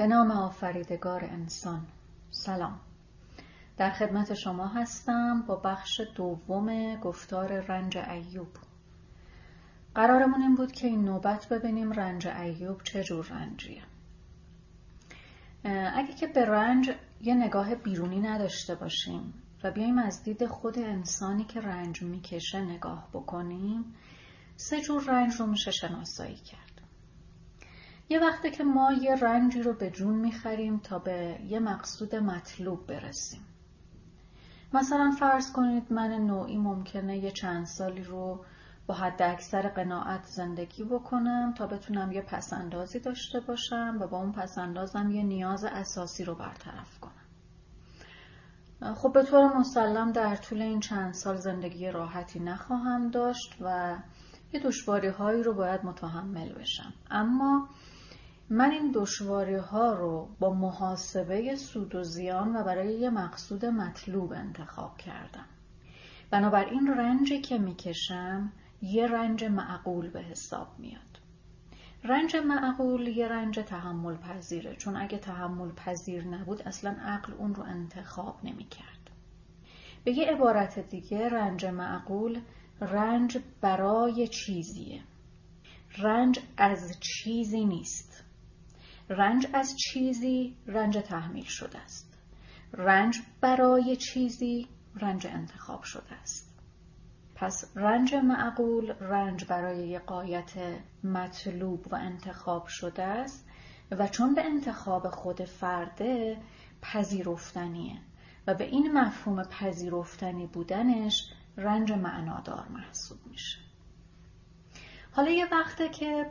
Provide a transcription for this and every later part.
به نام آفریدگار انسان. سلام. در خدمت شما هستم با بخش دوم گفتار رنج ایوب. قرارمون این بود که این نوبت ببینیم رنج ایوب چه جور رنجیه. اگه که به رنج یه نگاه بیرونی نداشته باشیم و بیایم از دید خود انسانی که رنج می‌کشه نگاه بکنیم سه جور رنج رو میشه شناسایی کرد. یه وقته که ما یه رنجی رو به جون می‌خریم تا به یه مقصود مطلوب برسیم. مثلا فرض کنید من نوعی ممکنه یه چند سالی رو با حد اکثر قناعت زندگی بکنم تا بتونم یه پسندازی داشته باشم و با اون پسندازم یه نیاز اساسی رو برطرف کنم. خب به طور مسلم در طول این چند سال زندگی راحتی نخواهم داشت و یه دشواری هایی رو باید متحمل بشم. اما من این دشواری ها رو با محاسبه سود و زیان و برای یه مقصود مطلوب انتخاب کردم. بنابراین رنجی که می‌کشم یه رنج معقول به حساب میاد. رنج معقول یه رنج تحمل پذیره چون اگه تحمل پذیر نبود اصلا عقل اون رو انتخاب نمی‌کرد. به یه عبارت دیگه رنج معقول رنج برای چیزیه. رنج از چیزی نیست. رنج از چیزی رنج تحمیل شده است. رنج برای چیزی رنج انتخاب شده است. پس رنج معقول رنج برای یه قایت مطلوب و انتخاب شده است و چون به انتخاب خود فرده پذیرفتنیه و به این مفهوم پذیرفتنی بودنش رنج معنادار محسوب میشه. حالا یه وقته که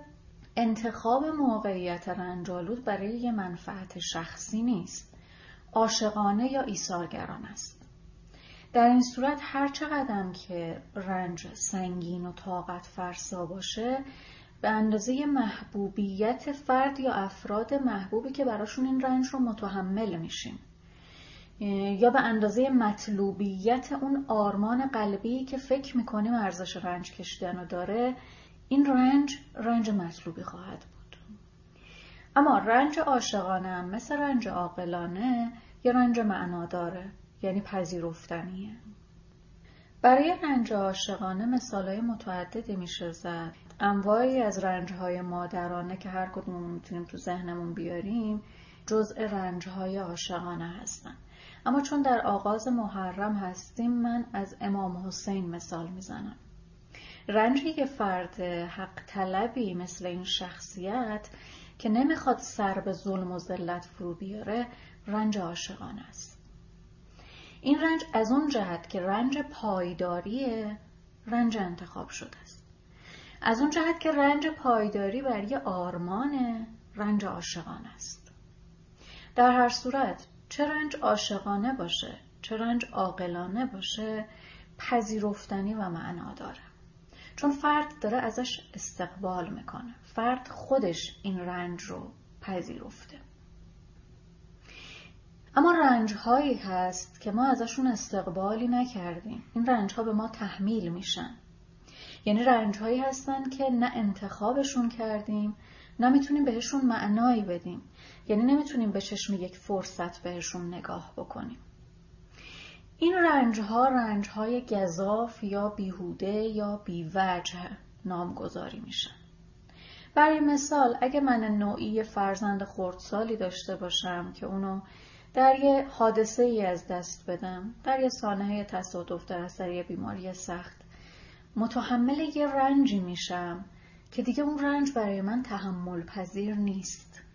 انتخاب موقعیت رنجالود برای یه منفعت شخصی نیست. عاشقانه یا ایثارگران است. در این صورت هر چقدر که رنج سنگین و طاقت فرسا باشه به اندازه محبوبیت فرد یا افراد محبوبی که براشون این رنج رو متحمل میشیم. یا به اندازه مطلوبیت اون آرمان قلبی که فکر می‌کنیم ارزش رنج کشیدن رو داره این رنج رنج مطلوبی خواهد بود. اما رنج عاشقانه مثل رنج عاقلانه یا رنج معنا داره یعنی پذیرفتنیه. برای رنج عاشقانه مثالهای متعددی میشه زد. انواعی از رنجهای مادرانه که هر کدوم می‌تونیم تو ذهنمون بیاریم جزء رنجهای عاشقانه هستن. اما چون در آغاز محرم هستیم من از امام حسین مثال می‌زنم. رنجی که فرد حق طلبی مثل این شخصیت که نمی‌خواد سر به ظلم و ذلت فرو بیاره رنج عاشقانه است. این رنج از اون جهت که رنج پایداری رنج انتخاب شده است. از اون جهت که رنج پایداری برای آرمان رنج عاشقانه است. در هر صورت چه رنج عاشقانه باشه چه رنج عاقلانه باشه پذیرفتنی و معنا داره. چون فرد داره ازش استقبال می‌کنه. فرد خودش این رنج رو پذیرفته. اما رنج هایی هست که ما ازشون استقبالی نکردیم. این رنج ها به ما تحمیل میشن. یعنی رنج هایی هستن که نه انتخابشون کردیم نه می‌تونیم بهشون معنایی بدیم. یعنی نمی‌تونیم به چشم یک فرصت بهشون نگاه بکنیم. این رنج ها رنج گذاف یا بیهوده یا بیوجه نامگذاری میشن. برای مثال اگه من نوعی فرزند خردسالی داشته باشم که اونو در یه حادثه ای از دست بدم در یه سانحه تصادف در اثر یه بیماری سخت متحمل یه رنجی میشم که دیگه اون رنج برای من تحمل پذیر نیست.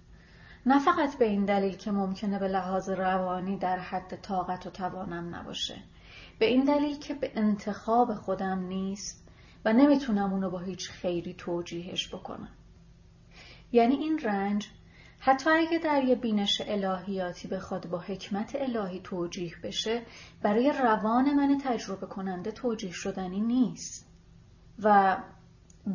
نه فقط به این دلیل که ممکنه به لحاظ روانی در حد طاقت و توانم نباشه. به این دلیل که به انتخاب خودم نیست و نمی‌تونم اونو با هیچ خیری توجیهش بکنم. یعنی این رنج حتی اگه در یه بینش الهیاتی بخواد با حکمت الهی توجیه بشه برای روان من تجربه کننده توجیه شدنی نیست. و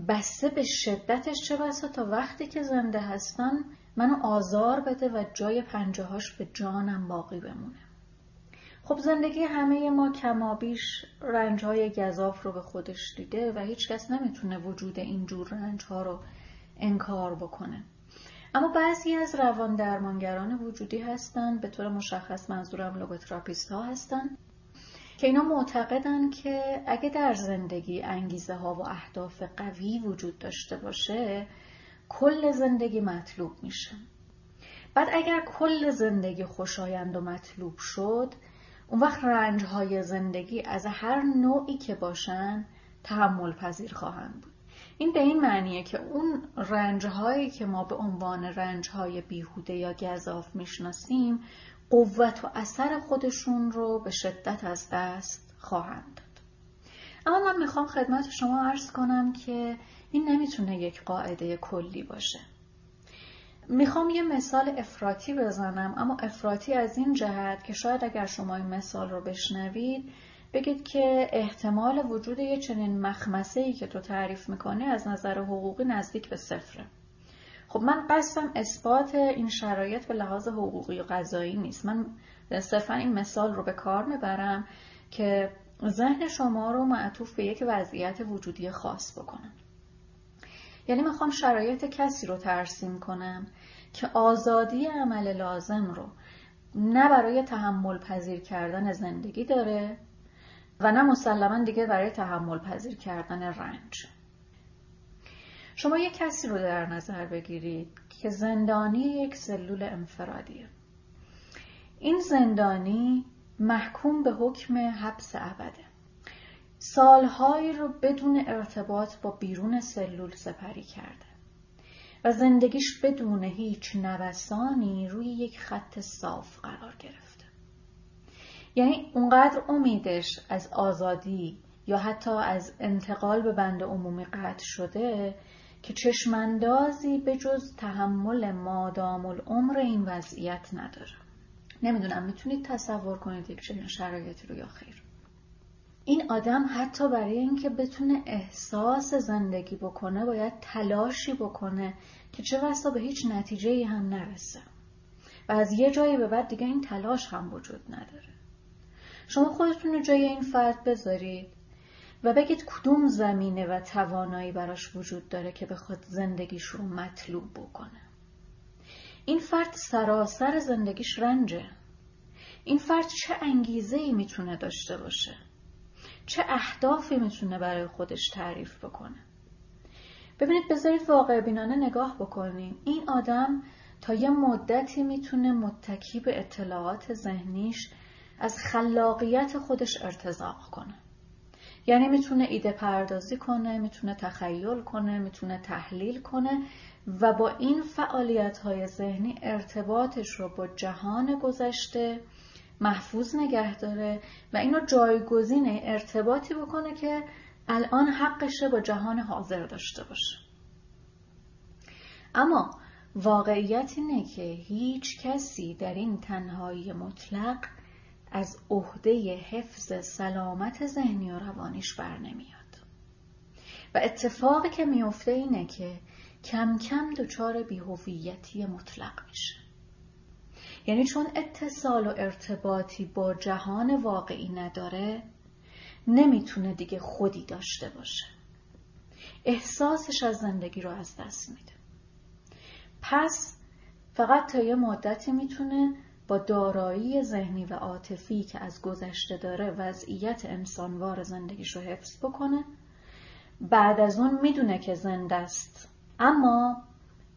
بسته به شدتش چه بسا تا وقتی که زنده هستم منو آزار بده و جای پنجه‌هاش به جانم باقی بمونه. خب زندگی همه ما کمابیش رنجهای گزاف رو به خودش دیده و هیچکس نمی‌تونه وجود اینجور رنجها رو انکار بکنه. اما بعضی از روان درمانگران وجودی هستند به طور مشخص منظورم logotherapist ها هستند که اینا معتقدن که اگه در زندگی انگیزه ها و اهداف قوی وجود داشته باشه کل زندگی مطلوب میشه. بعد اگر کل زندگی خوشایند و مطلوب شد اون وقت رنج های زندگی از هر نوعی که باشن تحمل پذیر خواهند بود. این به این معنیه که اون رنج هایی که ما به عنوان رنج های بیهوده یا گذاف می‌شناسیم قوت و اثر خودشون رو به شدت از دست خواهند داد. اما من می‌خوام خدمت شما عرض کنم که این نمی‌تونه یک قاعده کلی باشه. می‌خوام یه مثال افراطی بزنم اما افراطی از این جهت که شاید اگر شما این مثال رو بشنوید بگید که احتمال وجود یه چنین مخمسه ای که تو تعریف می‌کنی از نظر حقوقی نزدیک به صفره. خب من قصدم اثبات این شرایط به لحاظ حقوقی و قضایی نیست. من صرفا این مثال رو به کار می‌برم که ذهن شما رو معطوف به یک وضعیت وجودی خاص بکنم یعنی می‌خوام شرایط کسی رو ترسیم کنم که آزادی عمل لازم رو نه برای تحمل پذیر کردن زندگی داره و نه مسلما دیگه برای تحمل پذیر کردن رنج. شما یک کسی رو در نظر بگیرید که زندانی یک سلول انفرادیه. این زندانی محکوم به حکم حبس ابده. سالهایی رو بدون ارتباط با بیرون سلول سپری کرده و زندگیش بدون هیچ نوسانی روی یک خط صاف قرار گرفته. یعنی اونقدر امیدش از آزادی یا حتی از انتقال به بند عمومی قطع شده که چشماندازی به جز تحمل مادام العمر این وضعیت نداره. نمی‌دونم می‌تونید تصور کنید یک چنین شرایطی رو یا خیر. این آدم حتی برای اینکه بتونه احساس زندگی بکنه باید تلاشی بکنه که چه بسا به هیچ نتیجه هم نرسه. و از یه جایی به بعد دیگه این تلاش هم وجود نداره. شما خودتون رو جای این فرد بذارید و بگید کدوم زمینه و توانایی براش وجود داره که بخواد زندگیش رو مطلوب بکنه. این فرد سراسر زندگیش رنجه. این فرد چه انگیزه ای می‌تونه داشته باشه؟ چه اهدافی می‌تونه برای خودش تعریف بکنه. ببینید بذارید واقع بینانه نگاه بکنیم این آدم تا یه مدتی می‌تونه متکی به اطلاعات ذهنیش از خلاقیت خودش ارتزاق کنه. یعنی می‌تونه ایده پردازی کنه می‌تونه تخیل کنه می‌تونه تحلیل کنه و با این فعالیت های ذهنی ارتباطش رو با جهان گذشته محفوظ نگه داره و اینو جایگزین ارتباطی بکنه که الان حقشه با جهان حاضر داشته باشه. اما واقعیت اینه که هیچ کسی در این تنهایی مطلق از عهده حفظ سلامت ذهنی و روانیش بر نمیاد. و اتفاقی که میفته اینه که کم کم دچار بیهویتی مطلق میشه. یعنی چون اتصال و ارتباطی با جهان واقعی نداره نمی‌تونه دیگه خودی داشته باشه. احساسش از زندگی رو از دست میده. پس فقط تا یه مدتی می‌تونه با دارایی ذهنی و عاطفی که از گذشته داره وضعیت انسانوار زندگیش رو حفظ بکنه. بعد از اون می‌دونه که زنده است. اما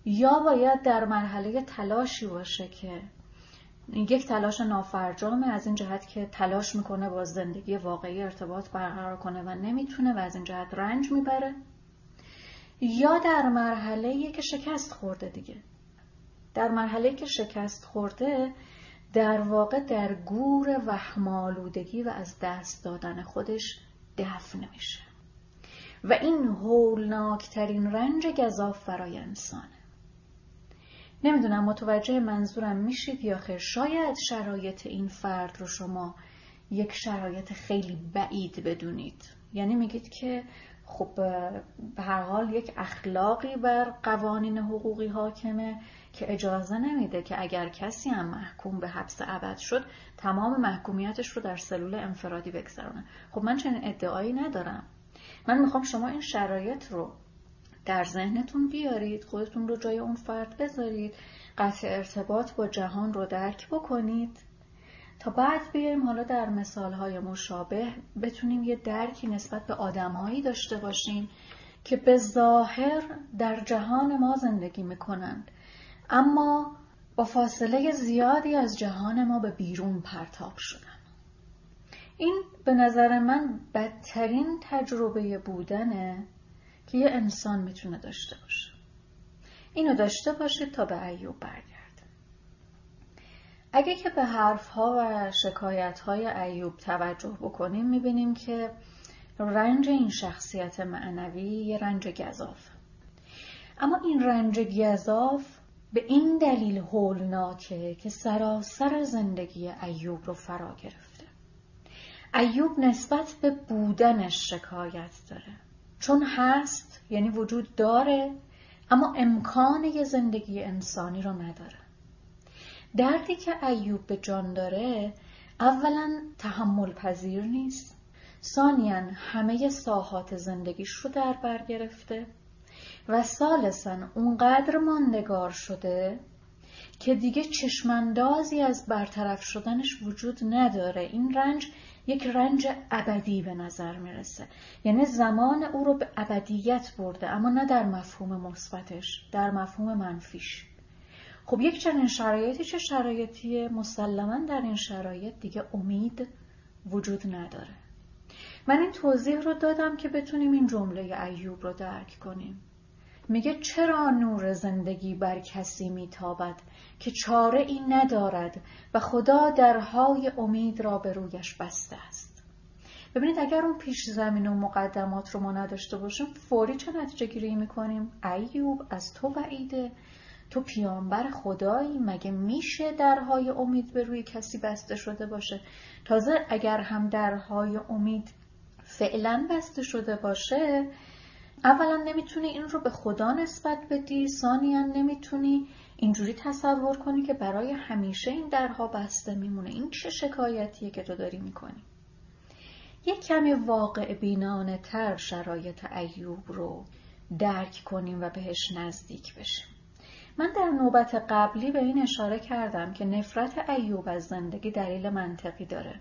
یا باید در مرحله تلاشی باشه که یک تلاش نافرجامه از این جهت که تلاش می‌کنه با زندگی واقعی ارتباط برقرار کنه و نمی‌تونه و از این جهت رنج می‌بره. یا در مرحله که شکست خورده دیگه. در مرحله که شکست خورده در واقع در گور وحمالودگی و از دست دادن خودش دفن میشه. و این هولناکترین رنج گذاف برای انسانه. نمی‌دونم متوجه منظورم میشید یا خیر. شاید شرایط این فرد رو شما یک شرایط خیلی بعید بدونید. یعنی میگید که خب به هر حال یک اخلاقی بر قوانین حقوقی حاکمه که اجازه نمیده که اگر کسی هم محکوم به حبس ابد شد تمام محکومیتش رو در سلول انفرادی بگذرانه خب من چنین ادعایی ندارم. من می‌خوام شما این شرایط رو در ذهنتون بیارید خودتون رو جای اون فرد بذارید قطع ارتباط با جهان رو درک بکنید. تا بعد بیایم حالا در مثالهای مشابه بتونیم یه درکی نسبت به آدمهایی داشته باشیم که به ظاهر در جهان ما زندگی می‌کنند. اما با فاصله زیادی از جهان ما به بیرون پرتاب شدن. این به نظر من بدترین تجربه بودنه. که یه انسان می‌تونه داشته باشه. اینو داشته باشید تا به ایوب برگرد. اگه که به حرف ها و شکایت های ایوب توجه بکنیم می‌بینیم که رنج این شخصیت معنوی یه رنج گذاف اما این رنج گذاف به این دلیل هولناکه که سراسر زندگی ایوب رو فرا گرفته. ایوب نسبت به بودنش شکایت داره. چون هست یعنی وجود داره اما امکان یه زندگی انسانی رو نداره. دردی که ایوب به جان داره اولا تحمل پذیر نیست. ثانیا همه ساحات زندگیش رو در بر گرفته و سالسا اونقدر ماندگار شده که دیگه چشماندازی از برطرف شدنش وجود نداره. این رنج یک رنج ابدی به نظر می‌رسه. یعنی زمان او رو به ابدیت برده اما نه در مفهوم مثبتش در مفهوم منفیش. خب یک چنین شرایطی چه شرایطی مسلما در این شرایط دیگه امید وجود نداره. من این توضیح رو دادم که بتونیم این جمله ایوب رو درک کنیم. میگه چرا نور زندگی بر کسی میتابد که چاره این ندارد و خدا درهای امید را به رویش بسته است؟ ببینید اگر اون پیش زمین و مقدمات رو ما نداشته باشیم فوری چه نتیجه گیری می‌کنیم؟ ایوب از تو وعیده تو پیانبر خدایی مگه میشه درهای امید به روی کسی بسته شده باشه؟ تازه اگر هم درهای امید فعلا بسته شده باشه اولا نمی‌تونی این رو به خدا نسبت بدی ثانیا نمی‌تونی اینجوری تصور کنی که برای همیشه این درها بسته میمونه. این چه شکایتیه که تو داری می‌کنی؟ یک کمی واقع بینانه تر شرایط ایوب رو درک کنیم و بهش نزدیک بشیم. من در نوبت قبلی به این اشاره کردم که نفرت ایوب از زندگی دلیل منطقی داره.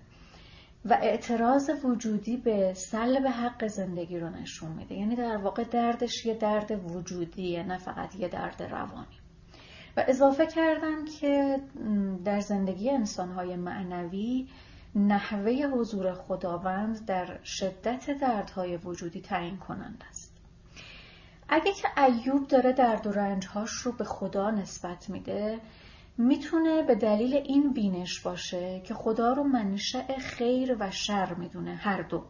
و اعتراض وجودی به سلب حق زندگی رو نشون میده. یعنی در واقع دردش یه درد وجودیه نه فقط یه درد روانی. و اضافه کردم که در زندگی انسانهای معنوی نحوه حضور خداوند در شدت دردهای وجودی تعیین کنند است. اگه که ایوب داره درد و رنجهاش رو به خدا نسبت میده می‌تونه به دلیل این بینش باشه که خدا رو منشأ خیر و شر می‌دونه هر دو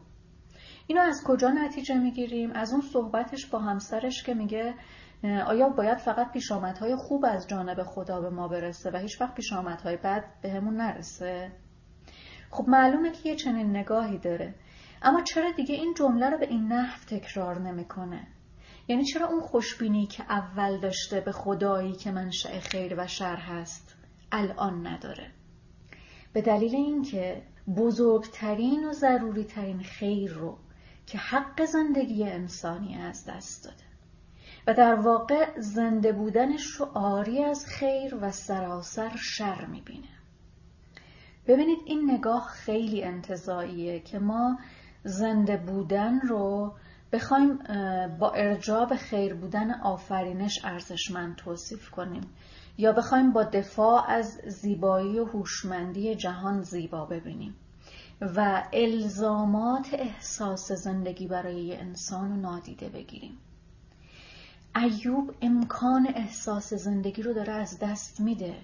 اینو از کجا نتیجه می‌گیریم؟ از اون صحبتش با همسرش که میگه آیا باید فقط پیشامدهای خوب از جانب خدا به ما برسه و هیچ وقت پیشامدهای بد به همون نرسه؟ خب معلومه که یه چنین نگاهی داره اما چرا دیگه این جمله رو به این نحو تکرار نمی‌کنه؟ یعنی چرا اون خوشبینی که اول داشته به خدایی که منشأ خیر و شر هست الان نداره؟ به دلیل اینکه بزرگترین و ضروری ترین خیر رو که حق زندگی انسانی از دست داده. و در واقع زنده بودنش رو آری از خیر و سراسر شر می‌بینه. ببینید این نگاه خیلی انتظاییه که ما زنده بودن رو بخوایم با ارجاب خیر بودن آفرینش ارزشمند توصیف کنیم. یا بخوایم با دفاع از زیبایی و هوشمندی جهان زیبا ببینیم. و الزامات احساس زندگی برای انسان رو نادیده بگیریم. ایوب امکان احساس زندگی رو داره از دست میده.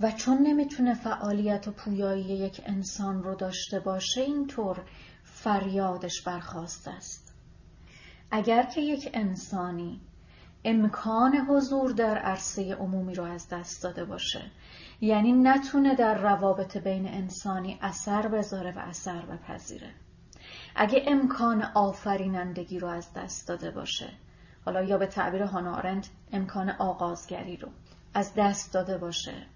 و چون نمی‌تونه فعالیت و پویایی یک انسان رو داشته باشه اینطور فریادش برخواست است. اگر که یک انسانی امکان حضور در عرصه عمومی رو از دست داده باشه یعنی نتونه در روابط بین انسانی اثر بذاره و اثر بپذیره. اگه امکان آفرینندگی رو از دست داده باشه حالا یا به تعبیر هانا امکان آغازگری رو از دست داده باشه.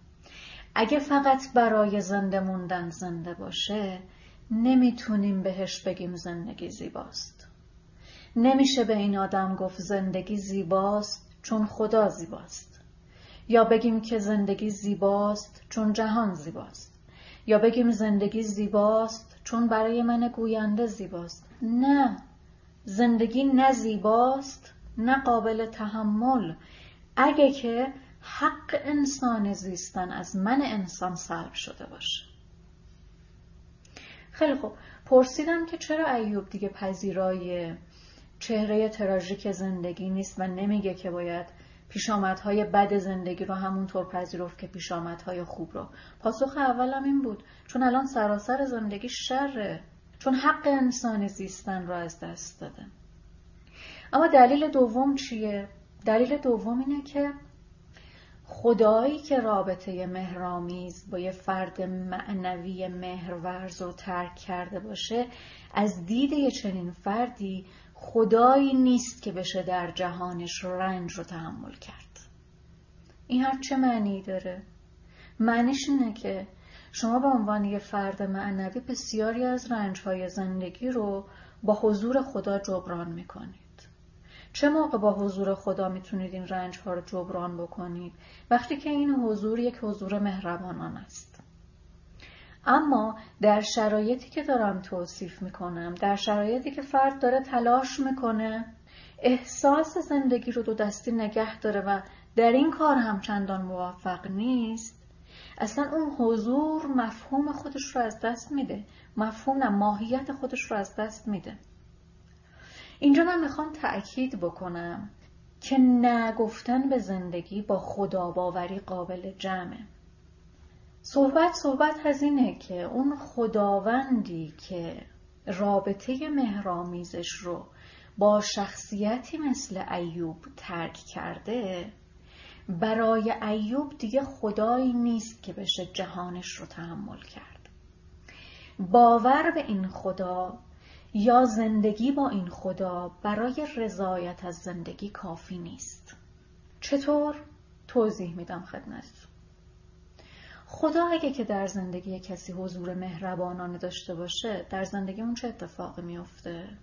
اگه فقط برای زنده موندن زنده باشه نمی‌تونیم بهش بگیم زندگی زیباست. نمیشه به این آدم گفت زندگی زیباست چون خدا زیباست. یا بگیم که زندگی زیباست چون جهان زیباست. یا بگیم زندگی زیباست چون برای من گوینده زیباست. نه زندگی نه زیباست نه قابل تحمل. اگه که حق انسان زیستن از من انسان سلب شده باشه. خیلی خوب. پرسیدم که چرا ایوب دیگه پذیرای چهره تراژیک زندگی نیست و نمیگه که باید پیشامدهای بد زندگی رو همونطور پذیرفت که پیشامدهای خوب رو پاسخ اولم این بود چون الان سراسر زندگی شره چون حق انسانی زیستن رو از دست داده اما دلیل دوم چیه؟ دلیل دوم اینه که خدایی که رابطه مهرامیز با یه فرد معنوی مهرورز رو ترک کرده باشه از دید یه چنین فردی خدایی نیست که بشه در جهانش رنج رو تحمل کرد. این هر چه معنی داره؟ معنیش اینه که شما به عنوان یه فرد معنوی بسیاری از رنجهای زندگی رو با حضور خدا جبران می‌کنید. چه موقع با حضور خدا می‌تونید این رنج ها رو جبران بکنید؟ وقتی که این حضور یک حضور مهربانان است. اما در شرایطی که دارم توصیف می‌کنم در شرایطی که فرد داره تلاش می‌کنه احساس زندگی رو دو دستی نگه داره و در این کار هم چندان موفق نیست اصلا اون حضور مفهوم خودش رو از دست میده. مفهوم ماهیت خودش رو از دست میده. اینجا من می‌خوام تأکید بکنم که نگفتن به زندگی با خدا باوری قابل جمعه. صحبت صحبت از اینه که اون خداوندی که رابطه مهرامیزش رو با شخصیتی مثل ایوب ترک کرده برای ایوب دیگه خدایی نیست که بشه جهانش رو تحمل کرد. باور به این خدا یا زندگی با این خدا برای رضایت از زندگی کافی نیست. چطور؟ توضیح میدم خدمت خدا اگه که در زندگی کسی حضور مهربانانه داشته باشه در زندگی اون چه اتفاقی میافته؟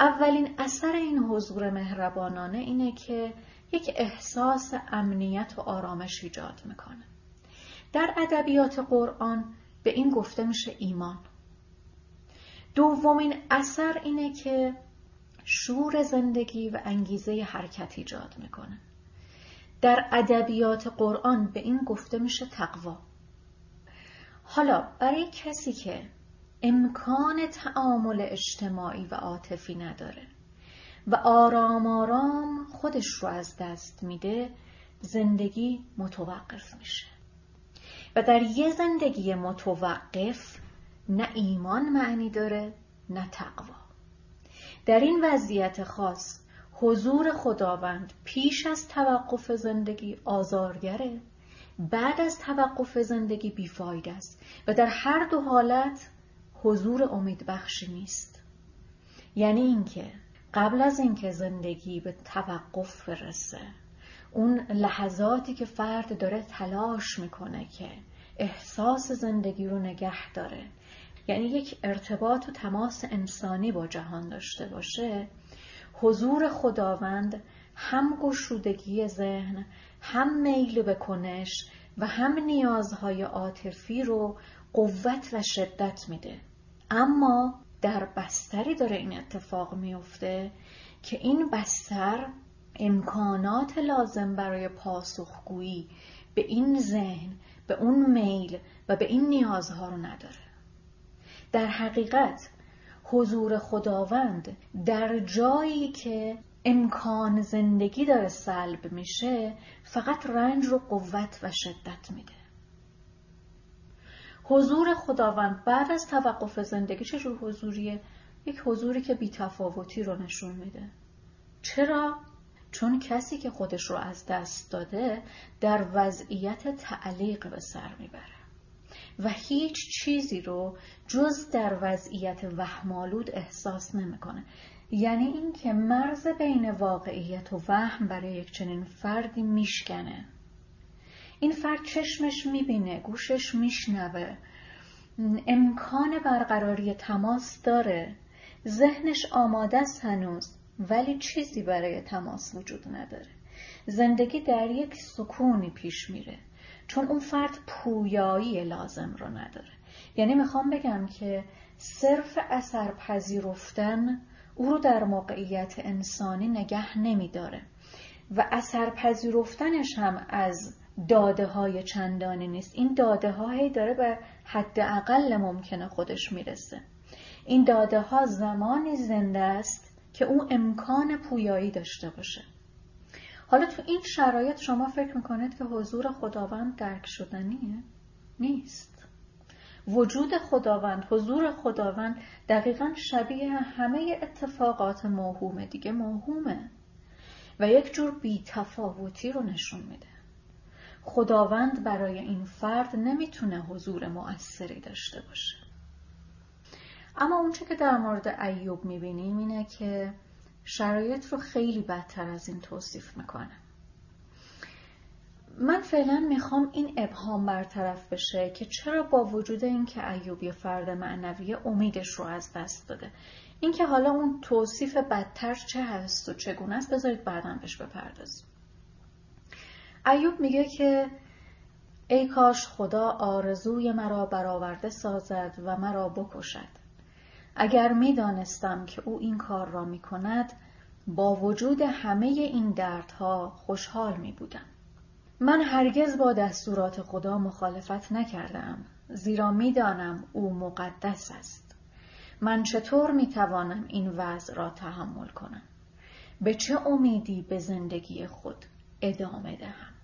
اولین اثر این حضور مهربانانه اینه که یک احساس امنیت و آرامش ایجاد می‌کنه. در ادبیات قرآن به این گفته میشه ایمان. دومین اثر اینه که شور زندگی و انگیزه حرکت ایجاد می‌کنه. در ادبیات قرآن به این گفته میشه تقوا. حالا برای کسی که امکان تعامل اجتماعی و عاطفی نداره و آرام آرام خودش رو از دست میده زندگی متوقف میشه. و در یه زندگی متوقف نه ایمان معنی داره نه تقوا. در این وضعیت خاص حضور خداوند پیش از توقف زندگی آزارگره. بعد از توقف زندگی بیفاید است و در هر دو حالت حضور امید بخشی نیست. یعنی اینکه قبل از اینکه زندگی به توقف برسه اون لحظاتی که فرد داره تلاش می‌کنه که احساس زندگی رو نگه داره یعنی یک ارتباط و تماس انسانی با جهان داشته باشه حضور خداوند هم گشودگی ذهن هم میل به کنش و هم نیازهای عاطفی رو قوت و شدت میده. اما در بستری داره این اتفاق میفته که این بستر امکانات لازم برای پاسخگویی به این ذهن به اون میل و به این نیازها رو نداره. در حقیقت حضور خداوند در جایی که امکان زندگی داره سلب میشه فقط رنج رو قوت و شدت میده. حضور خداوند بعد از توقف زندگی چه جور حضوریه یک حضوری که بیتفاوتی رو نشون میده. چرا؟ چون کسی که خودش رو از دست داده در وضعیت تعلیق به سر می‌بره. و هیچ چیزی رو جز در وضعیت وهمالود احساس نمی‌کنه. یعنی اینکه مرز بین واقعیت و وهم برای یک چنین فردی میشکنه. این فرد چشمش می‌بینه گوشش میشنوه. امکان برقراری تماس داره. ذهنش آماده است هنوز ولی چیزی برای تماس وجود نداره. زندگی در یک سکونی پیش میره. چون اون فرد پویایی لازم رو نداره. یعنی می‌خوام بگم که صرف اثر پذیرفتن او رو در موقعیت انسانی نگه نمیداره. و اثر پذیرفتنش هم از داده های چندانی نیست. این داده هایی داره به حد اقل ممکنه خودش می‌رسه. این داده ها زمانی زنده است که او امکان پویایی داشته باشه. حالا تو این شرایط شما فکر می‌کنید که حضور خداوند درک شدنیه؟ نیست. وجود خداوند حضور خداوند دقیقا شبیه همه اتفاقات موهومه دیگه موهومه. و یک جور بیتفاوتی رو نشون میده. خداوند برای این فرد نمی‌تونه حضور مؤثری داشته باشه. اما اونچه که در مورد ایوب می‌بینیم اینه که شرایط رو خیلی بدتر از این توصیف می‌کنه. من فعلا می‌خوام این ابهام برطرف بشه که چرا با وجود اینکه ایوب یه فرد معنوی امیدش رو از دست داده اینکه حالا اون توصیف بدتر چه هست و چگونه است بذارید بعدا بهش بپردازیم. ایوب میگه که ای کاش خدا آرزوی مرا برآورده سازد و مرا بکشد. اگر می‌دانستم که او این کار را می کند با وجود همه این دردها خوشحال می بودم. من هرگز با دستورات خدا مخالفت نکردم زیرا می‌دانم او مقدس است. من چطور می توانم این وضع را تحمل کنم؟ به چه امیدی به زندگی خود ادامه دهم؟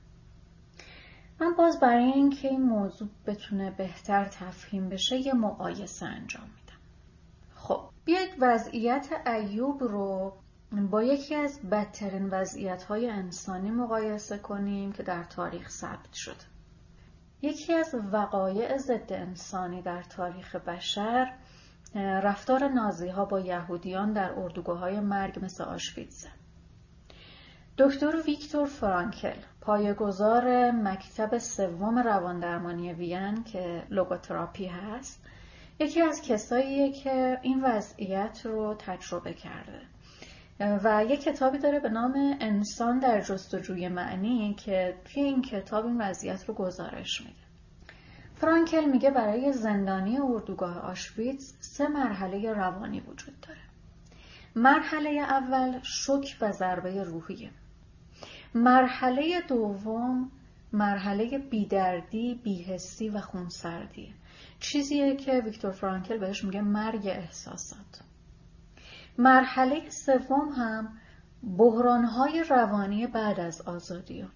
من باز برای اینکه این موضوع بتونه بهتر تفهیم بشه یه مقایسه انجام بیاید وضعیت ایوب رو با یکی از بدترین وضعیت های انسانی مقایسه کنیم که در تاریخ ثبت شد. یکی از وقایع ضد انسانی در تاریخ بشر رفتار نازی ها با یهودیان در اردوگاه های مرگ مثل آشویتزه. دکتر ویکتور فرانکل پایگزار مکتب سوم رواندرمانی وین که لوگوتراپی هست یکی از کساییه که این وضعیت رو تجربه کرده. و یه کتابی داره به نام انسان در جستجوی معنی که توی این کتاب این وضعیت رو گزارش میده. فرانکل میگه برای زندانی اردوگاه آشویتز سه مرحله روانی وجود داره. مرحله اول شک و ضربه روحیه. مرحله دوم مرحله بیدردی، بیهستی و خونسردیه. چیزیه که ویکتور فرانکل بهش میگه مرگ احساسات. مرحله سوم هم بحرانهای روانی بعد از آزادی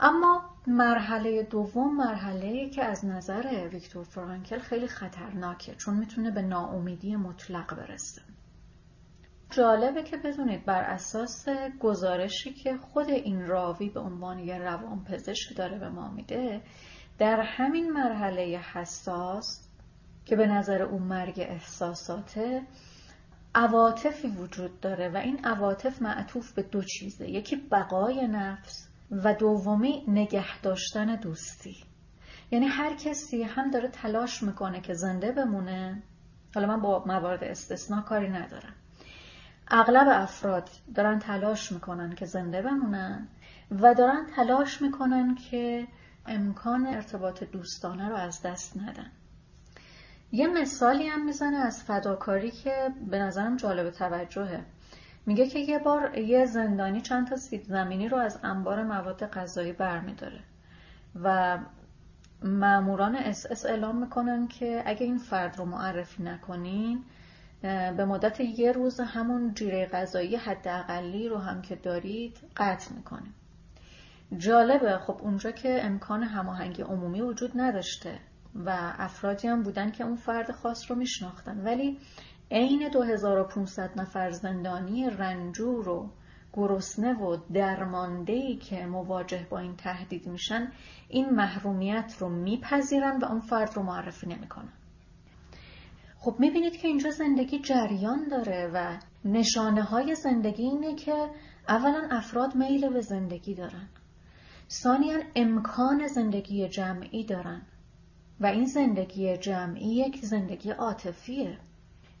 اما مرحله دوم مرحله که از نظر ویکتور فرانکل خیلی خطرناکه چون می‌تونه به ناامیدی مطلق برسه. جالبه که بدونید بر اساس گزارشی که خود این راوی به عنوان یه روانپزشک داره به ما میده در همین مرحله حساس که به نظر اون مرگ احساساته عواطفی وجود داره و این عواطف معطوف به دو چیزه. یکی بقای نفس و دومی نگه داشتن دوستی. یعنی هر کسی هم داره تلاش می‌کنه که زنده بمونه. حالا من با موارد استثناء کاری ندارم. اغلب افراد دارن تلاش می‌کنن که زنده بمونن و دارن تلاش می‌کنن که امکان ارتباط دوستانه رو از دست ندن. یه مثالی هم می‌زنه از فداکاری که به نظرم جالب توجهه. میگه که یه بار یه زندانی چند تا سیب زمینی رو از انبار مواد غذایی برمیداره و معموران اس اس اعلام می‌کنن که اگه این فرد رو معرفی نکنین به مدت یه روز همون جیره غذایی حداقلی رو هم که دارید قطع می‌کنیم جالبه. خب اونجا که امکان هماهنگی عمومی وجود نداشته و افرادی هم بودن که اون فرد خاص رو میشناختن. ولی عین 2500 نفر زندانی رنجور و گرسنه و درماندهی که مواجه با این تهدید میشن این محرومیت رو میپذیرن و اون فرد رو معرفی نمی‌کنن. خب می‌بینید که اینجا زندگی جریان داره و نشانه های زندگی اینه که اولا افراد میل به زندگی دارن. ثانیا امکان زندگی جمعی دارن. و این زندگی جمعی یک زندگی عاطفیه.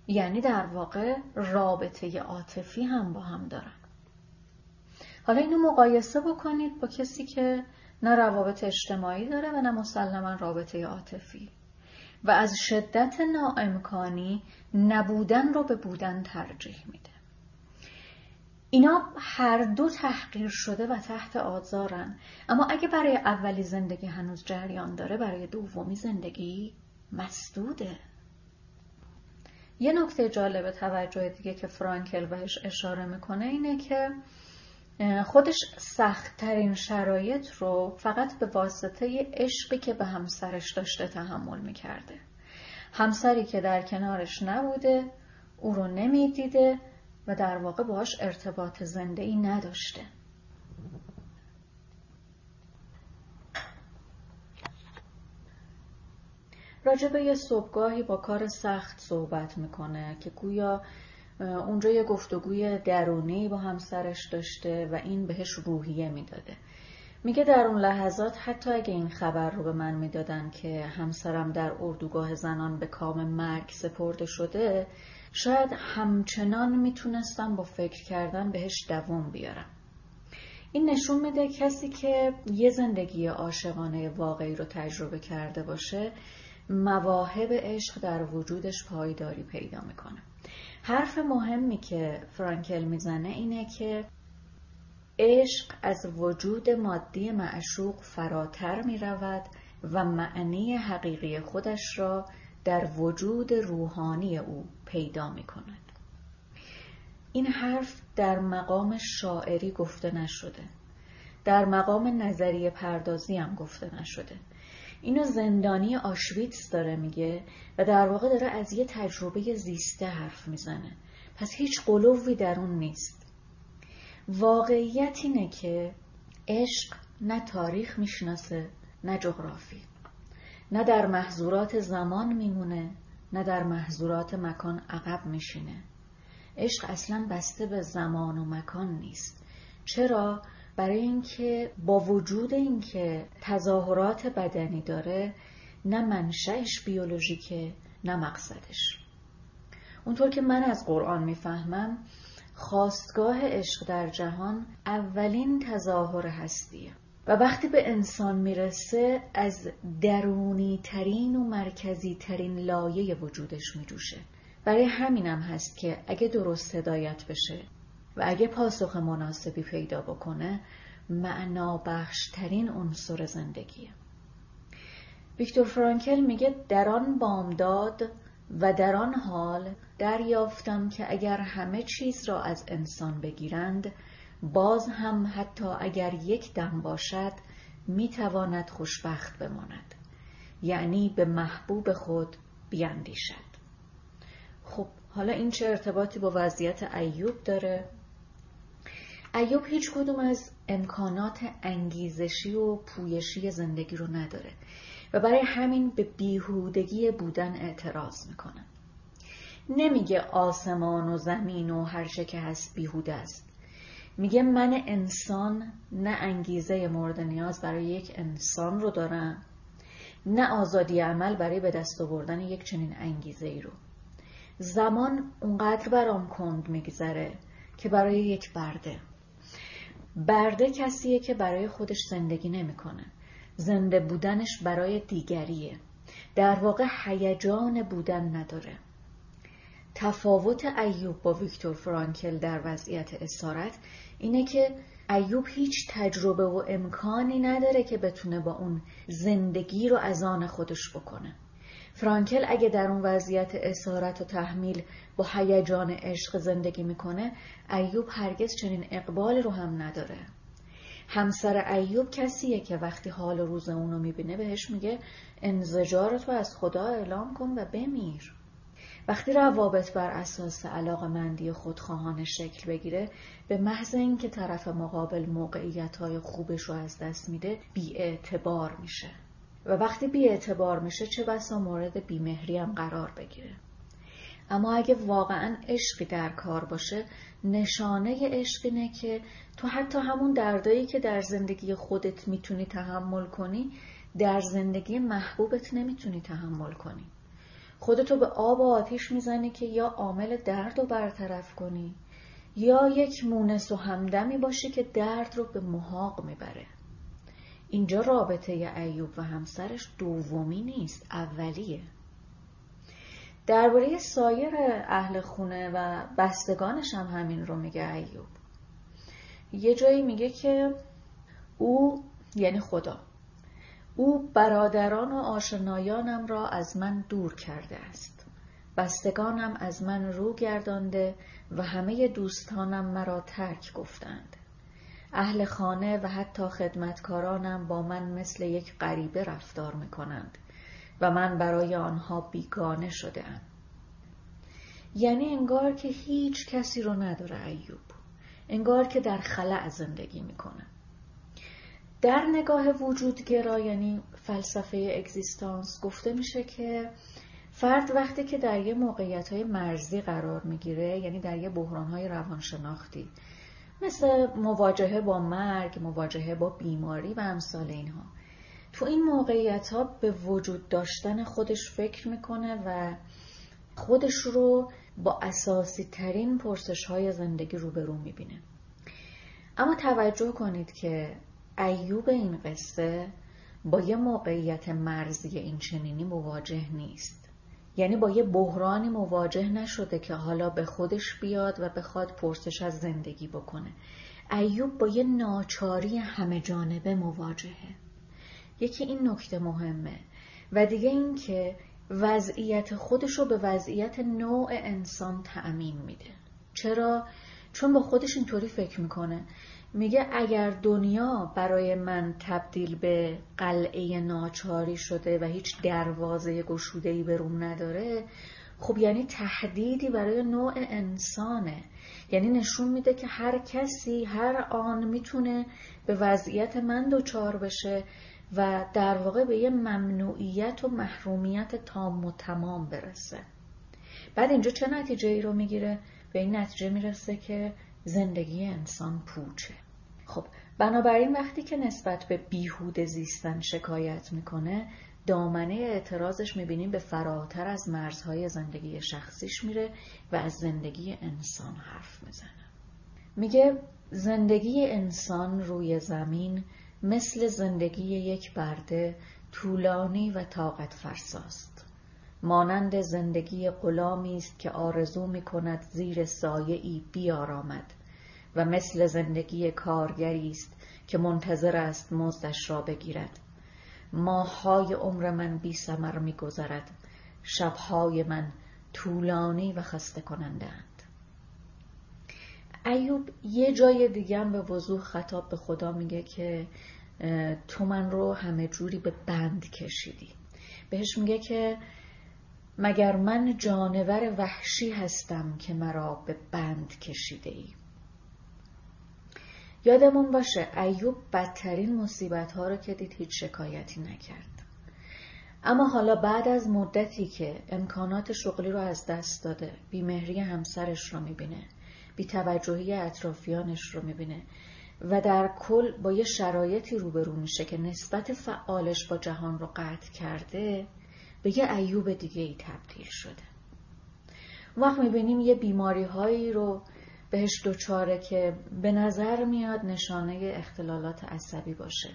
یعنی در واقع رابطه عاطفی هم با هم دارن. حالا اینو مقایسه بکنید با کسی که نه روابط اجتماعی داره و نه مسلما رابطه عاطفی. و از شدت ناامکانی نبودن رو به بودن ترجیح میده. اینا هر دو تحقیر شده و تحت آزارن. اما اگه برای اولی زندگی هنوز جریان داره برای دومی زندگی مسدوده. یه نکته جالب توجه دیگه که فرانکل بهش اشاره می‌کنه اینه که خودش سختترین شرایط رو فقط به واسطه عشقی که به همسرش داشته تحمل می‌کرده. همسری که در کنارش نبوده او رو نمی‌دیده و در واقع باش ارتباط زنده ای نداشته راجبه یه صبحگاهی با کار سخت صحبت می‌کنه که گویا اونجا یه گفتگوی درونی با همسرش داشته و این بهش روحیه می‌داده. میگه در اون لحظات حتی اگه این خبر رو به من می‌دادن که همسرم در اردوگاه زنان به کام مرگ سپرده شده شاید همچنان می‌تونستم با فکر کردن بهش دوام بیارم. این نشون میده کسی که یه زندگی عاشقانه واقعی رو تجربه کرده باشه مواهب عشق در وجودش پایداری پیدا می‌کنه. حرف مهمی که فرانکل می‌زنه اینه که عشق از وجود مادی معشوق فراتر می رود و معنی حقیقی خودش را در وجود روحانی او پیدا می کند. این حرف در مقام شاعری گفته نشده. در مقام نظریه پردازی هم گفته نشده. اینو زندانی آشویتس داره میگه و در واقع داره از یه تجربه زیسته حرف می‌زنه. پس هیچ قلوی در اون نیست. واقعیت اینه که عشق نه تاریخ می‌شناسه نه جغرافی نه در محضورات زمان میمونه نه در محضورات مکان عقب میشینه. عشق اصلا بسته به زمان و مکان نیست. چرا؟ برای اینکه با وجود اینکه تظاهرات بدنی داره نه منشأش بیولوژیکه نه مقصدش. اونطور که من از قرآن می‌فهمم خواستگاه عشق در جهان اولین تظاهر هستیه. و وقتی به انسان می‌رسه از درونی ترین و مرکزی ترین لایه وجودش میجوشه. برای همینم هست که اگه درست هدایت بشه و اگه پاسخ مناسبی پیدا بکنه معنا بخشترین عنصر زندگیه. ویکتور فرانکل میگه در آن بامداد و در آن حال دریافتم که اگر همه چیز را از انسان بگیرند باز هم حتی اگر یک دم باشد می‌تواند خوشبخت بماند. یعنی به محبوب خود بیاندیشد خب حالا این چه ارتباطی با وضعیت ایوب داره؟ ایوب هیچ کدوم از امکانات انگیزشی و پویشی زندگی رو نداره و برای همین به بیهودگی بودن اعتراض می‌کنه. نمیگه آسمان و زمین و هر چه که هست بیهوده است. میگه من انسان نه انگیزه مورد نیاز برای یک انسان رو دارم. نه آزادی عمل برای به دست آوردن یک چنین انگیزه ای رو. زمان اونقدر برام کند میگذره که برای یک برده. برده کسیه که برای خودش زندگی نمی‌کنه. زنده بودنش برای دیگریه. در واقع هیجان بودن نداره. تفاوت ایوب با ویکتور فرانکل در وضعیت اسارت اینه که ایوب هیچ تجربه و امکانی نداره که بتونه با اون زندگی رو از آن خودش بکنه. فرانکل اگه در اون وضعیت اسارت و تحمیل با هیجان عشق زندگی می‌کنه ایوب هرگز چنین اقبال رو هم نداره. همسر ایوب کسیه که وقتی حال و روز اونو می‌بینه بهش میگه انزجار تو از خدا اعلام کن و بمیر. وقتی روابط بر اساس علاقه مندی خودخواهانه شکل بگیره به محض اینکه طرف مقابل موقعیت های خوبش رو از دست میده بی میشه. و وقتی بی اعتبار میشه چه بسا مورد بیمهری هم قرار بگیره. اما اگه واقعا عشقی در کار باشه نشانه عشق اینه که تو حتی همون دردایی که در زندگی خودت می‌تونی تحمل کنی در زندگی محبوبت نمی‌تونی تحمل کنی. خودتو به آب و آتیش می‌زنی که یا عامل درد رو برطرف کنی یا یک مونس و همدمی باشی که درد رو به محاق می‌بره. اینجا رابطه ایوب و همسرش دومی نیست اولیه. درباره سایر اهل خونه و بستگانش هم همین رو میگه ایوب. یه جایی میگه که او یعنی خدا او برادران و آشنایانم را از من دور کرده است. بستگانم از من رو گردانده و همه دوستانم مرا ترک گفتند. اهل خانه و حتی خدمتکارانم با من مثل یک غریبه رفتار می کنند و من برای آنها بیگانه شده ام. یعنی انگار که هیچ کسی رو نداره ایوب. انگار که در خلع زندگی می‌کنه. در نگاه وجودگرا یعنی فلسفه اگزیستانس گفته میشه که فرد وقتی که در یه موقعیت های مرزی قرار می‌گیره یعنی در یه بحران های روانشناختی مثل مواجهه با مرگ مواجهه با بیماری و امثال اینها تو این موقعیت ها به وجود داشتن خودش فکر می‌کنه و خودش رو با اساسی ترین پرسش های زندگی روبرو می‌بینه. اما توجه کنید که ایوب این قصه با یه موقعیت مرزی این چنینی مواجه نیست. یعنی با یه بحرانی مواجه نشده که حالا به خودش بیاد و بخواد پرسش از زندگی بکنه. ایوب با یه ناچاری همه جانبه مواجهه. یکی این نکته مهمه و دیگه این که وضعیت خودش رو به وضعیت نوع انسان تأمین میده. چرا؟ چون با خودش اینطوری فکر می‌کنه. میگه اگر دنیا برای من تبدیل به قلعه ناچاری شده و هیچ دروازه گشوده‌ای به روم نداره خب یعنی تهدیدی برای نوع انسانه. یعنی نشون میده که هر کسی هر آن می‌تونه به وضعیت من دچار بشه و در واقع به یه ممنوعیت و محرومیت تام و تمام برسه. بعد اینجا چه نتیجه ای رو می‌گیره؟ به این نتیجه می‌رسه که زندگی انسان پوچه. خب بنابراین وقتی که نسبت به بیهود زیستن شکایت می‌کنه دامنه اعتراضش می‌بینیم به فراتر از مرزهای زندگی شخصیش میره و از زندگی انسان حرف می‌زنه. میگه زندگی انسان روی زمین مثل زندگی یک برده طولانی و طاقت فرساست. مانند زندگی غلامی است که آرزو می کند زیر سایه ای بیارامد. و مثل زندگی کارگری است که منتظر است مزدش را بگیرد. ماههای عمر من بی سمر می گذرد شبهای من طولانی و خسته کننده اند. ایوب یه جای دیگه به وضوح خطاب به خدا میگه که تو من رو همه جوری به بند کشیدی. بهش میگه که مگر من جانور وحشی هستم که مرا به بند کشیده ای؟ یادمون باشه ایوب بدترین مصیبت ها رو که دید هیچ شکایتی نکرد. اما حالا بعد از مدتی که امکانات شغلی رو از دست داده بیمهری همسرش رو می‌بینه بیتوجهی اطرافیانش رو می‌بینه و در کل با یه شرایطی روبرو میشه که نسبت فعالش با جهان رو قطع کرده به یه ایوب دیگه ای تبدیل شده. وقت می‌بینیم یه بیماری هایی رو بهش دوچاره که به نظر میاد نشانه اختلالات عصبی باشه.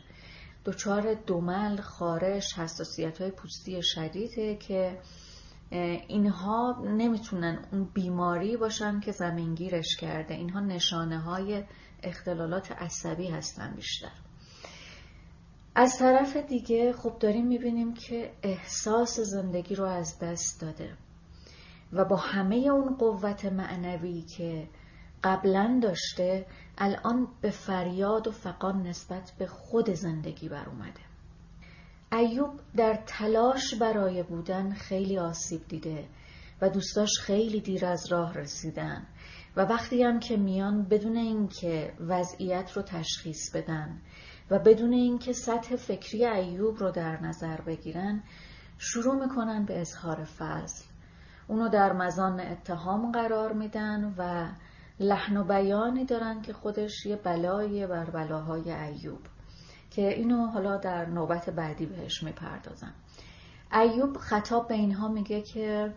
دچار دومل، خارش، حساسیت های پوستی شدیده که اینها نمی‌تونن اون بیماری باشن که زمینگیرش کرده. اینها نشانه های اختلالات عصبی هستن بیشتر. از طرف دیگه خب داریم می‌بینیم که احساس زندگی رو از دست داده و با همه اون قوت معنوی که قبلا داشته الان به فریاد و فقان نسبت به خود زندگی بر اومده. ایوب در تلاش برای بودن خیلی آسیب دیده و دوستاش خیلی دیر از راه رسیدن و وقتی هم که میان بدون اینکه وضعیت رو تشخیص بدن و بدون اینکه سطح فکری ایوب رو در نظر بگیرن شروع می‌کنن به اظهار فضل. اونو در مزان اتهام قرار میدن و لحن و بیانی دارن که خودش یه بلای بر بلاهای ایوب که اینو حالا در نوبت بعدی بهش می‌پردازم. ایوب خطاب به اینها میگه که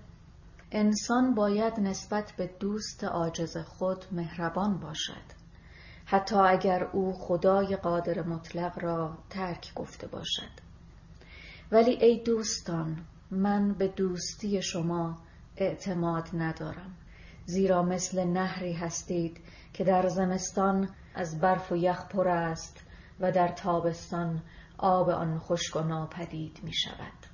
انسان باید نسبت به دوست عاجز خود مهربان باشد. حتی اگر او خدای قادر مطلق را ترک گفته باشد. ولی ای دوستان من به دوستی شما اعتماد ندارم. زیرا مثل نهری هستید که در زمستان از برف و یخ پر است و در تابستان آب آن خشک و ناپدید می شود.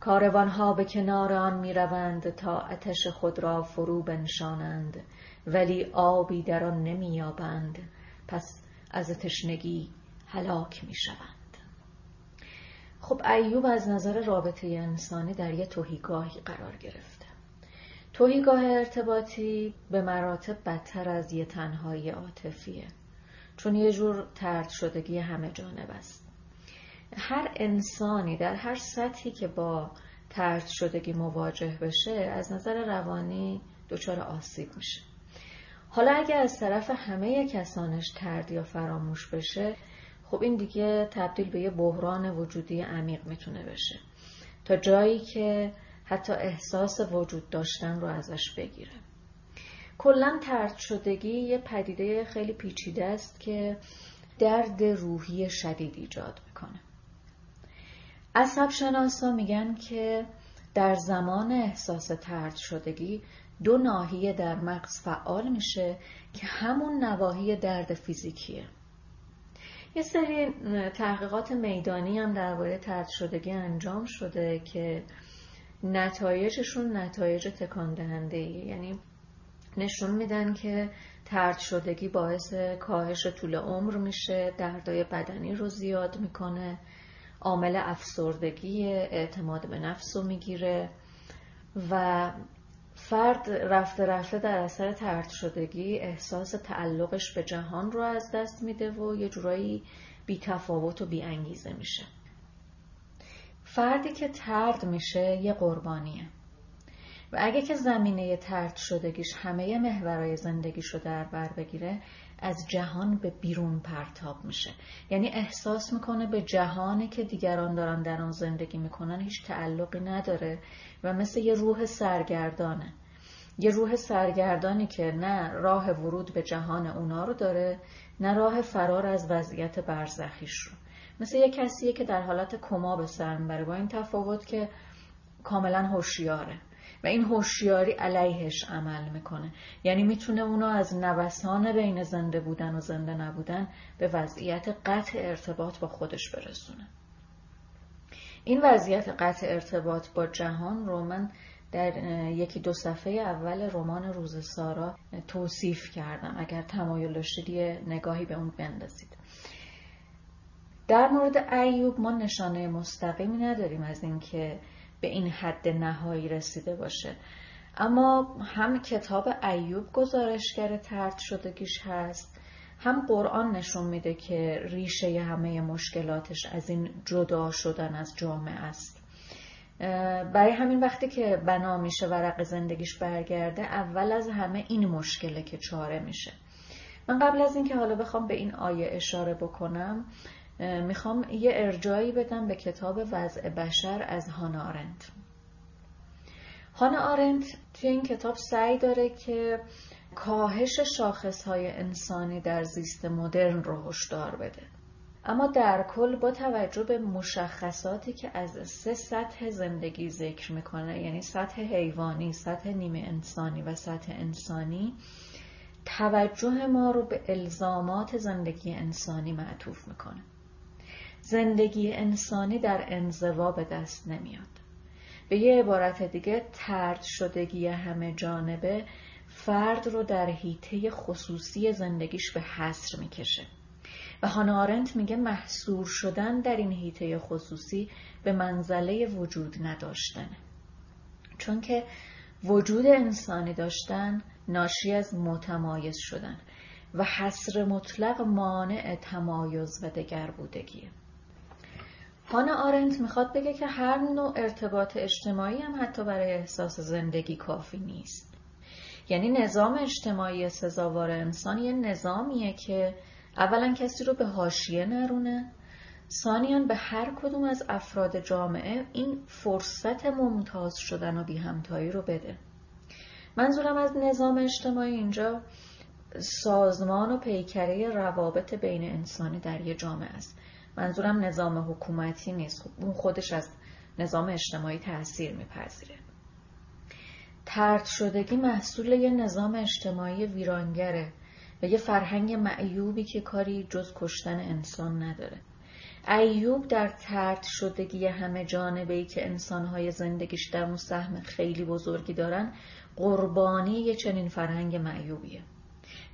کاروانها به کنار آن می روند تا آتش خود را فرو بنشانند ولی آبی در آن نمی یابند. پس از تشنگی هلاک می شوند. خب ایوب از نظر رابطه انسانی در یه توهیگاهی قرار گرفته. توهیگاه ارتباطی به مراتب بدتر از یه تنهایی عاطفیه. چون یه جور ترد شدگی همه جانب است. هر انسانی در هر سطحی که با ترد شدگی مواجه بشه از نظر روانی دچار آسیب میشه. حالا اگه از طرف همه کسانش ترد یا فراموش بشه خب این دیگه تبدیل به یه بحران وجودی عمیق می‌تونه بشه. تا جایی که حتی احساس وجود داشتن رو ازش بگیره کلا ترد شدگی یه پدیده خیلی پیچیده است که درد روحی شدید ایجاد می‌کنه. عصب شناسا میگن که در زمان احساس ترد شدگی دو ناحیه در مغز فعال میشه که همون نواحی درد فیزیکیه. یه سری تحقیقات میدانی هم درباره ترد شدگی انجام شده که نتایجشون نتایج تکان دهنده یعنی نشون میدن که ترد شدگی باعث کاهش طول عمر میشه دردای بدنی رو زیاد می‌کنه عامل افسردگی اعتماد به نفس رو می‌گیره و فرد رفته رفته در اثر ترد شدگی احساس تعلقش به جهان رو از دست میده و یه جورایی بی تفاوت و بی انگیزه میشه. فردی که ترد میشه یه قربانیه. و اگه که زمینه ترد شدگیش همه محورهای زندگیش رو در بر بگیره از جهان به بیرون پرتاب میشه. یعنی احساس می‌کنه به جهانی که دیگران دارن در آن زندگی می‌کنن هیچ تعلقی نداره و مثل یه روح سرگردانه. یه روح سرگردانی که نه راه ورود به جهان اونا رو داره نه راه فرار از وضعیت برزخیش رو. مثل یه کسیه که در حالت کما به سر می‌بره. با این تفاوت که کاملا هوشیاره. و این هوشیاری علیهش عمل می‌کنه. یعنی می‌تونه اونو از نوسان بین زنده بودن و زنده نبودن به وضعیت قطع ارتباط با خودش برسونه. این وضعیت قطع ارتباط با جهان رو من در یکی دو صفحه اول رمان روز سارا توصیف کردم. اگر تمایل داشتید نگاهی به اون بندازید. در مورد ایوب ما نشانه مستقیمی نداریم از اینکه به این حد نهایی رسیده باشه. اما هم کتاب ایوب گزارشگر ترد شدگیش هست هم قرآن نشون میده که ریشه همه مشکلاتش از این جدا شدن از جامعه است. برای همین وقتی که بنا میشه ورق زندگیش برگرده اول از همه این مشکله که چاره میشه. من قبل از اینکه حالا بخوام به این آیه اشاره بکنم می‌خوام یه ارجایی بدم به کتاب وضع بشر از هانا آرنت. هانا آرنت توی این کتاب سعی داره که کاهش شاخصهای انسانی در زیست مدرن رو هشدار بده. اما در کل با توجه به مشخصاتی که از سه سطح زندگی ذکر می‌کنه یعنی سطح حیوانی، سطح نیمه انسانی و سطح انسانی توجه ما رو به الزامات زندگی انسانی معطوف می‌کنه. زندگی انسانی در انزوا به دست نمیاد. به یه عبارت دیگه ترد شدگی همه جانبه فرد رو در حیطه خصوصی زندگیش به حصر می‌کشه. و هانا آرنت میگه محصور شدن در این حیطه خصوصی به منزله وجود نداشتنه. چون که وجود انسانی داشتن ناشی از متمایز شدن و حصر مطلق مانع تمایز و دگر بودگیه هانا آرنت می‌خواد بگه که هر نوع ارتباط اجتماعی هم حتی برای احساس زندگی کافی نیست. یعنی نظام اجتماعی سزاوار انسان یه نظامیه که اولا کسی رو به هاشیه نرونه ثانیان به هر کدوم از افراد جامعه این فرصت ممتاز شدن و بی همتایی رو بده. منظورم از نظام اجتماعی اینجا سازمان و پیکره روابط بین انسانی در یه جامعه است. منظورم نظام حکومتی نیست. خب اون خودش از نظام اجتماعی تاثیر میپذیره. ترد شدگی محصول یه نظام اجتماعی ویرانگره و یه فرهنگ معیوبی که کاری جز کشتن انسان نداره. ایوب در ترد شدگی همه جانبه ای که انسانهای زندگیش در اون سهم خیلی بزرگی دارن قربانی یه چنین فرهنگ معیوبیه.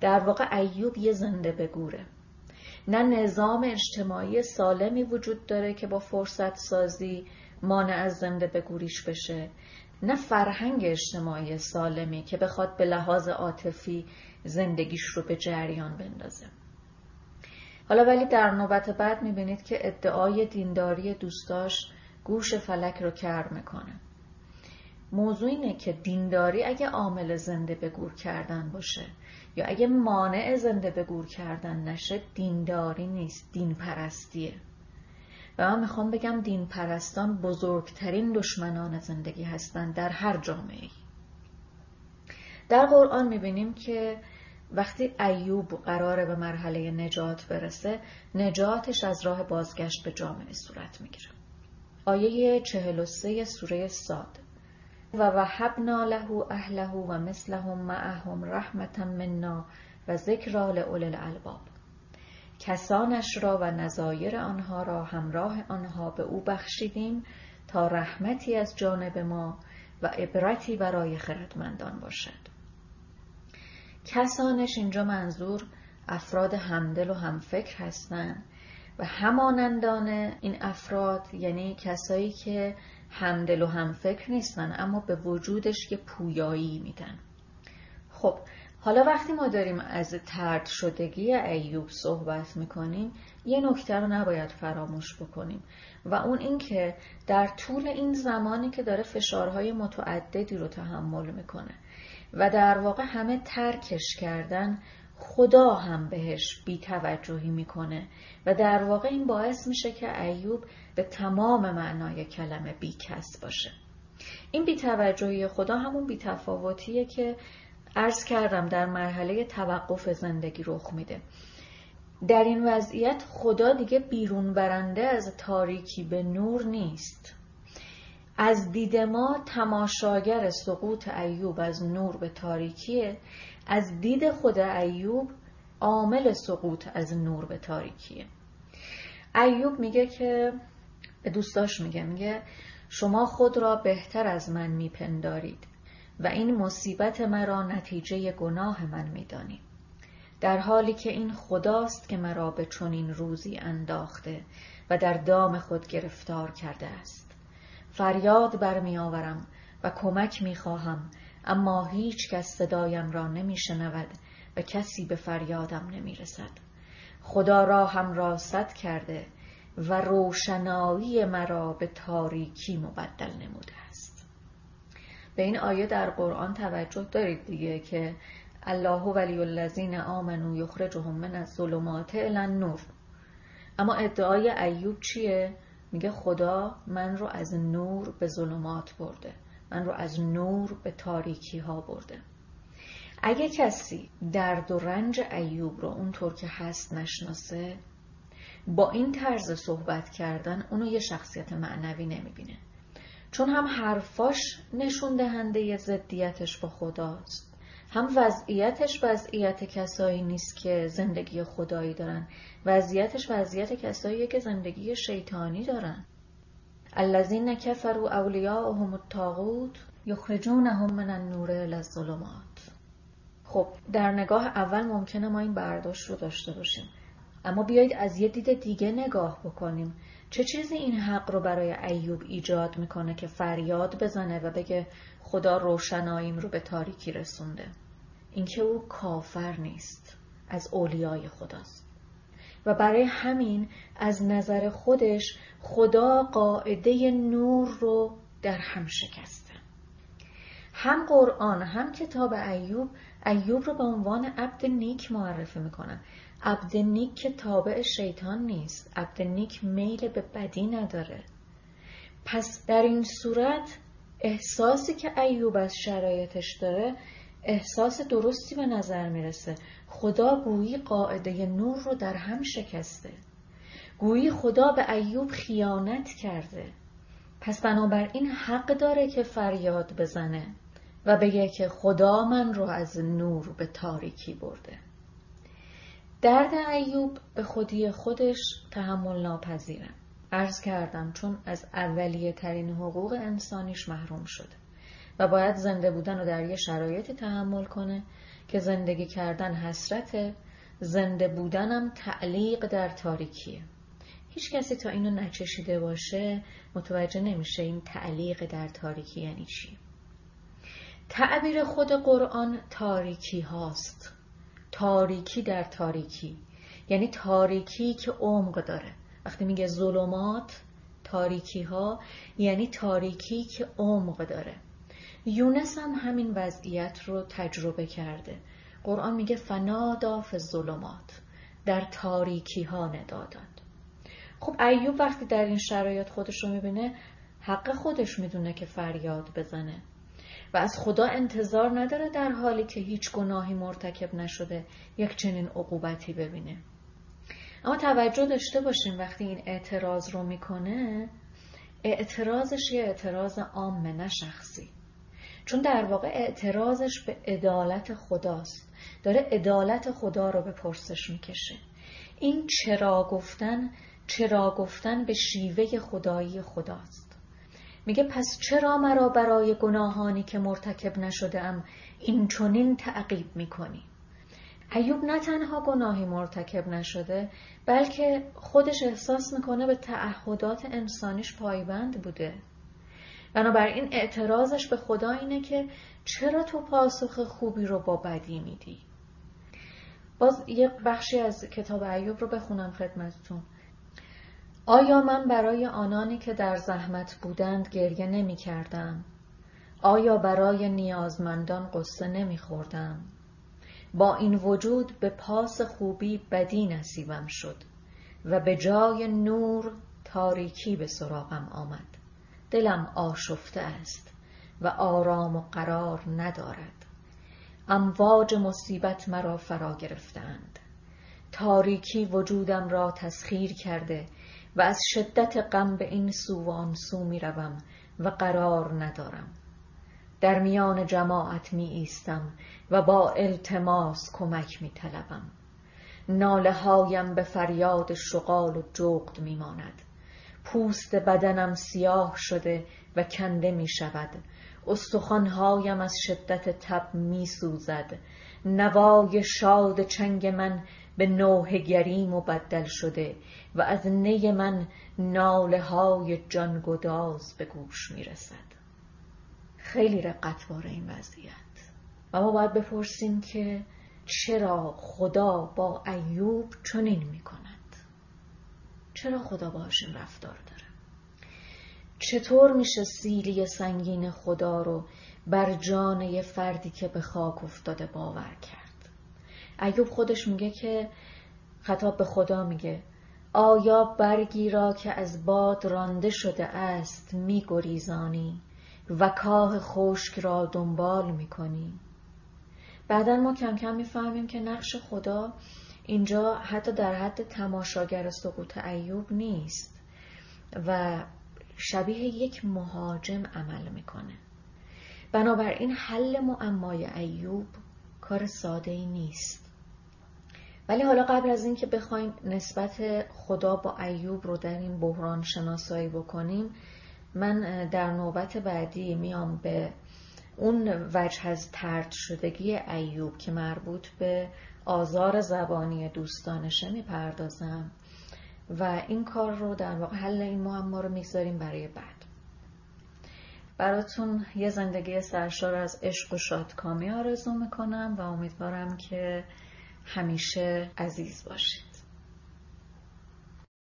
در واقع ایوب یه زنده بگوره. نه نظام اجتماعی سالمی وجود داره که با فرصت سازی مانع از زنده بگوریش بشه. نه فرهنگ اجتماعی سالمی که بخواد به لحاظ عاطفی زندگیش رو به جریان بندازه. حالا ولی در نوبت بعد می‌بینید که ادعای دینداری دوستاش گوش فلک رو کر می‌کنه. موضوع اینه که دینداری اگه عامل زنده به گور کردن باشه یا اگه مانع زنده به گور کردن نشه دینداری نیست دین پرستیه و من می‌خوام بگم دین پرستان بزرگترین دشمنان زندگی هستند در هر جامعه در قرآن می‌بینیم که وقتی ایوب قراره به مرحله نجات برسه نجاتش از راه بازگشت به جامعه صورت می‌گیره. آیه 43 سوره ساد. و وحبنا له اهله و مثلهم معهم رحمتا منا و ذکرا لأولی الالباب. کسانش را و نظایر آنها را همراه آنها به او بخشیدیم تا رحمتی از جانب ما و عبرتی برای خردمندان باشد. کسانش اینجا منظور افراد همدل و همفکر هستند و همانندان این افراد یعنی کسایی که همدل و همفکر نیستن اما به وجودش که پویایی میدن. خب حالا وقتی ما داریم از ترد شدگی ایوب صحبت می‌کنیم یه نکته رو نباید فراموش بکنیم. و اون اینکه در طول این زمانی که داره فشارهای متعددی رو تحمل می‌کنه و در واقع همه ترکش کردن خدا هم بهش بیتوجهی می‌کنه. و در واقع این باعث میشه که ایوب به تمام معنای کلمه بیکس باشه. این بیتوجهی خدا همون بیتفاوتیه که عرض کردم در مرحله توقف زندگی رخ میده. در این وضعیت خدا دیگه بیرون برنده از تاریکی به نور نیست. از دید ما تماشاگر سقوط ایوب از نور به تاریکیه. از دید خود ایوب عامل سقوط از نور به تاریکیه ایوب میگه که به دوستاش میگه میگه شما خود را بهتر از من میپندارید و این مصیبت مرا نتیجه گناه من می‌دانید در حالی که این خداست که مرا به چنین روزی انداخته و در دام خود گرفتار کرده است. فریاد برمیآورم و کمک می‌خواهم اما هیچ کس صدایم را نمیشنود و کسی به فریادم نمی‌رسد. خدا را هم راست کرده و روشنایی مرا به تاریکی مبدل نموده است. به این آیه در قرآن توجه دارید دیگه که الله ولی الذین آمنو یخرجهم من الظلمات الی النور. اما ادعای ایوب چیه؟ میگه خدا من رو از نور به ظلمات برده. من رو از نور به تاریکی ها برده. اگه کسی درد و رنج ایوب رو اونطور که هست نشناسه با این طرز صحبت کردن اونو یه شخصیت معنوی نمی‌بینه. چون هم حرفاش نشون دهنده ضدیتش با خداست. هم وضعیتش وضعیت کسایی نیست که زندگی خدایی دارن. وضعیتش وضعیت کساییه که زندگی شیطانی دارن. الذین کفروا اولیاءهم الطاغوت یخرجونهم من النور الى الظلمات خب در نگاه اول ممکنه ما این برداشت رو داشته باشیم. اما بیایید از یه دید دیگه نگاه بکنیم. چه چیزی این حق رو برای ایوب ایجاد می‌کنه که فریاد بزنه و بگه خدا روشناییم رو به تاریکی رسونده؟ اینکه او کافر نیست. از اولیای خداست. و برای همین از نظر خودش خدا قاعده نور رو در هم شکسته. هم قرآن هم کتاب ایوب ایوب رو به عنوان عبد نیک معرفی می‌کنن. عبد نیک که تابع شیطان نیست. عبد نیک میل به بدی نداره. پس در این صورت احساسی که ایوب از شرایطش داره احساس درستی به نظر می‌رسه. خدا گویی قاعده نور رو در هم شکسته. گویی خدا به ایوب خیانت کرده. پس بنابراین حق داره که فریاد بزنه و بگه که خدا من رو از نور به تاریکی برده. درد ایوب به خودی خودش تحمل ناپذیره عرض کردم چون از اولیه ترین حقوق انسانیش محروم شده. و باید زنده بودن رو در یه شرایطی تحمل کنه که زندگی کردن حسرته. زنده بودنم تعلیق در تاریکیه. هیچ کسی تا اینو نچشیده باشه متوجه نمیشه این تعلیق در تاریکی یعنی چی. تعبیر خود قرآن تاریکی هاست. تاریکی در تاریکی. یعنی تاریکی که عمق داره. وقتی میگه ظلمات تاریکی ها یعنی تاریکی که عمق داره. یونس هم همین وضعیت رو تجربه کرده. قرآن میگه فنادا فی ظلمات. در تاریکی ها نداداد خب ایوب وقتی در این شرایط خودش رو می‌بینه حق خودش می‌دونه که فریاد بزنه. و از خدا انتظار نداره در حالی که هیچ گناهی مرتکب نشده یک چنین عقوبتی ببینه. اما توجه داشته باشیم وقتی این اعتراض رو می‌کنه اعتراضش یه اعتراض عامه نه شخصی. چون در واقع اعتراضش به عدالت خداست. داره عدالت خدا رو به پرسش می‌کشه. این چرا گفتن چرا گفتن به شیوه خدایی خداست. میگه پس چرا مرا برای گناهانی که مرتکب نشده ام این چونین تعقیب می‌کنی؟ ایوب نه تنها گناهی مرتکب نشده بلکه خودش احساس می‌کنه به تعهدات انسانیش پایبند بوده. بنابراین اعتراضش به خدا اینه که چرا تو پاسخ خوبی رو با بدی میدی باز یک بخشی از کتاب ایوب رو بخونم خدمتتون آیا من برای آنانی که در زحمت بودند گریه نمی کردم؟ آیا برای نیازمندان قصه نمی خوردم؟ با این وجود به پاس خوبی بدی نصیبم شد و به جای نور تاریکی به سراغم آمد دلم آشفته است و آرام و قرار ندارد. امواج مصیبت مرا فرا گرفتند. تاریکی وجودم را تسخیر کرده و از شدت غم به این سو و آن سو می روم و قرار ندارم. در میان جماعت می ایستم و با التماس کمک می طلبم. ناله هایم به فریاد شغال و جغد می ماند. پوست بدنم سیاه شده و کنده می شود. استخوانهایم از شدت تب می سوزد. نوای شاد چنگ من به نوه گریم مبدل شده و از نی من ناله های جانگداز به گوش می رسد. خیلی رقت این وضعیت. و ما باید بپرسیم که چرا خدا با ایوب چنین می کند؟ چرا خدا باش این رفتار داره؟ چطور میشه سیلی سنگین خدا رو بر جان یه فردی که به خاک افتاده باور کرد؟ ایوب خودش میگه که خطاب به خدا میگه آیا برگی را که از باد رانده شده است میگریزانی و کاه خشک را دنبال می‌کنی؟ بعدا ما کم کم می‌فهمیم که نقش خدا اینجا حتی در حد تماشاگر سقوط ایوب نیست و شبیه یک مهاجم عمل می‌کنه. بنابراین حل معمای ایوب کار ساده ای نیست. ولی حالا قبل از اینکه بخوایم نسبت خدا با ایوب رو در این بحران شناسایی بکنیم من در نوبت بعدی میام به اون وجه از ترد شدگی ایوب که مربوط به آزار زبانی دوستانشه می‌پردازم و این کار رو در واقع حل این معما رو می‌گذاریم برای بعد. براتون یه زندگی سرشار از عشق و شادکامی آرزو می‌کنم و امیدوارم که همیشه عزیز باشید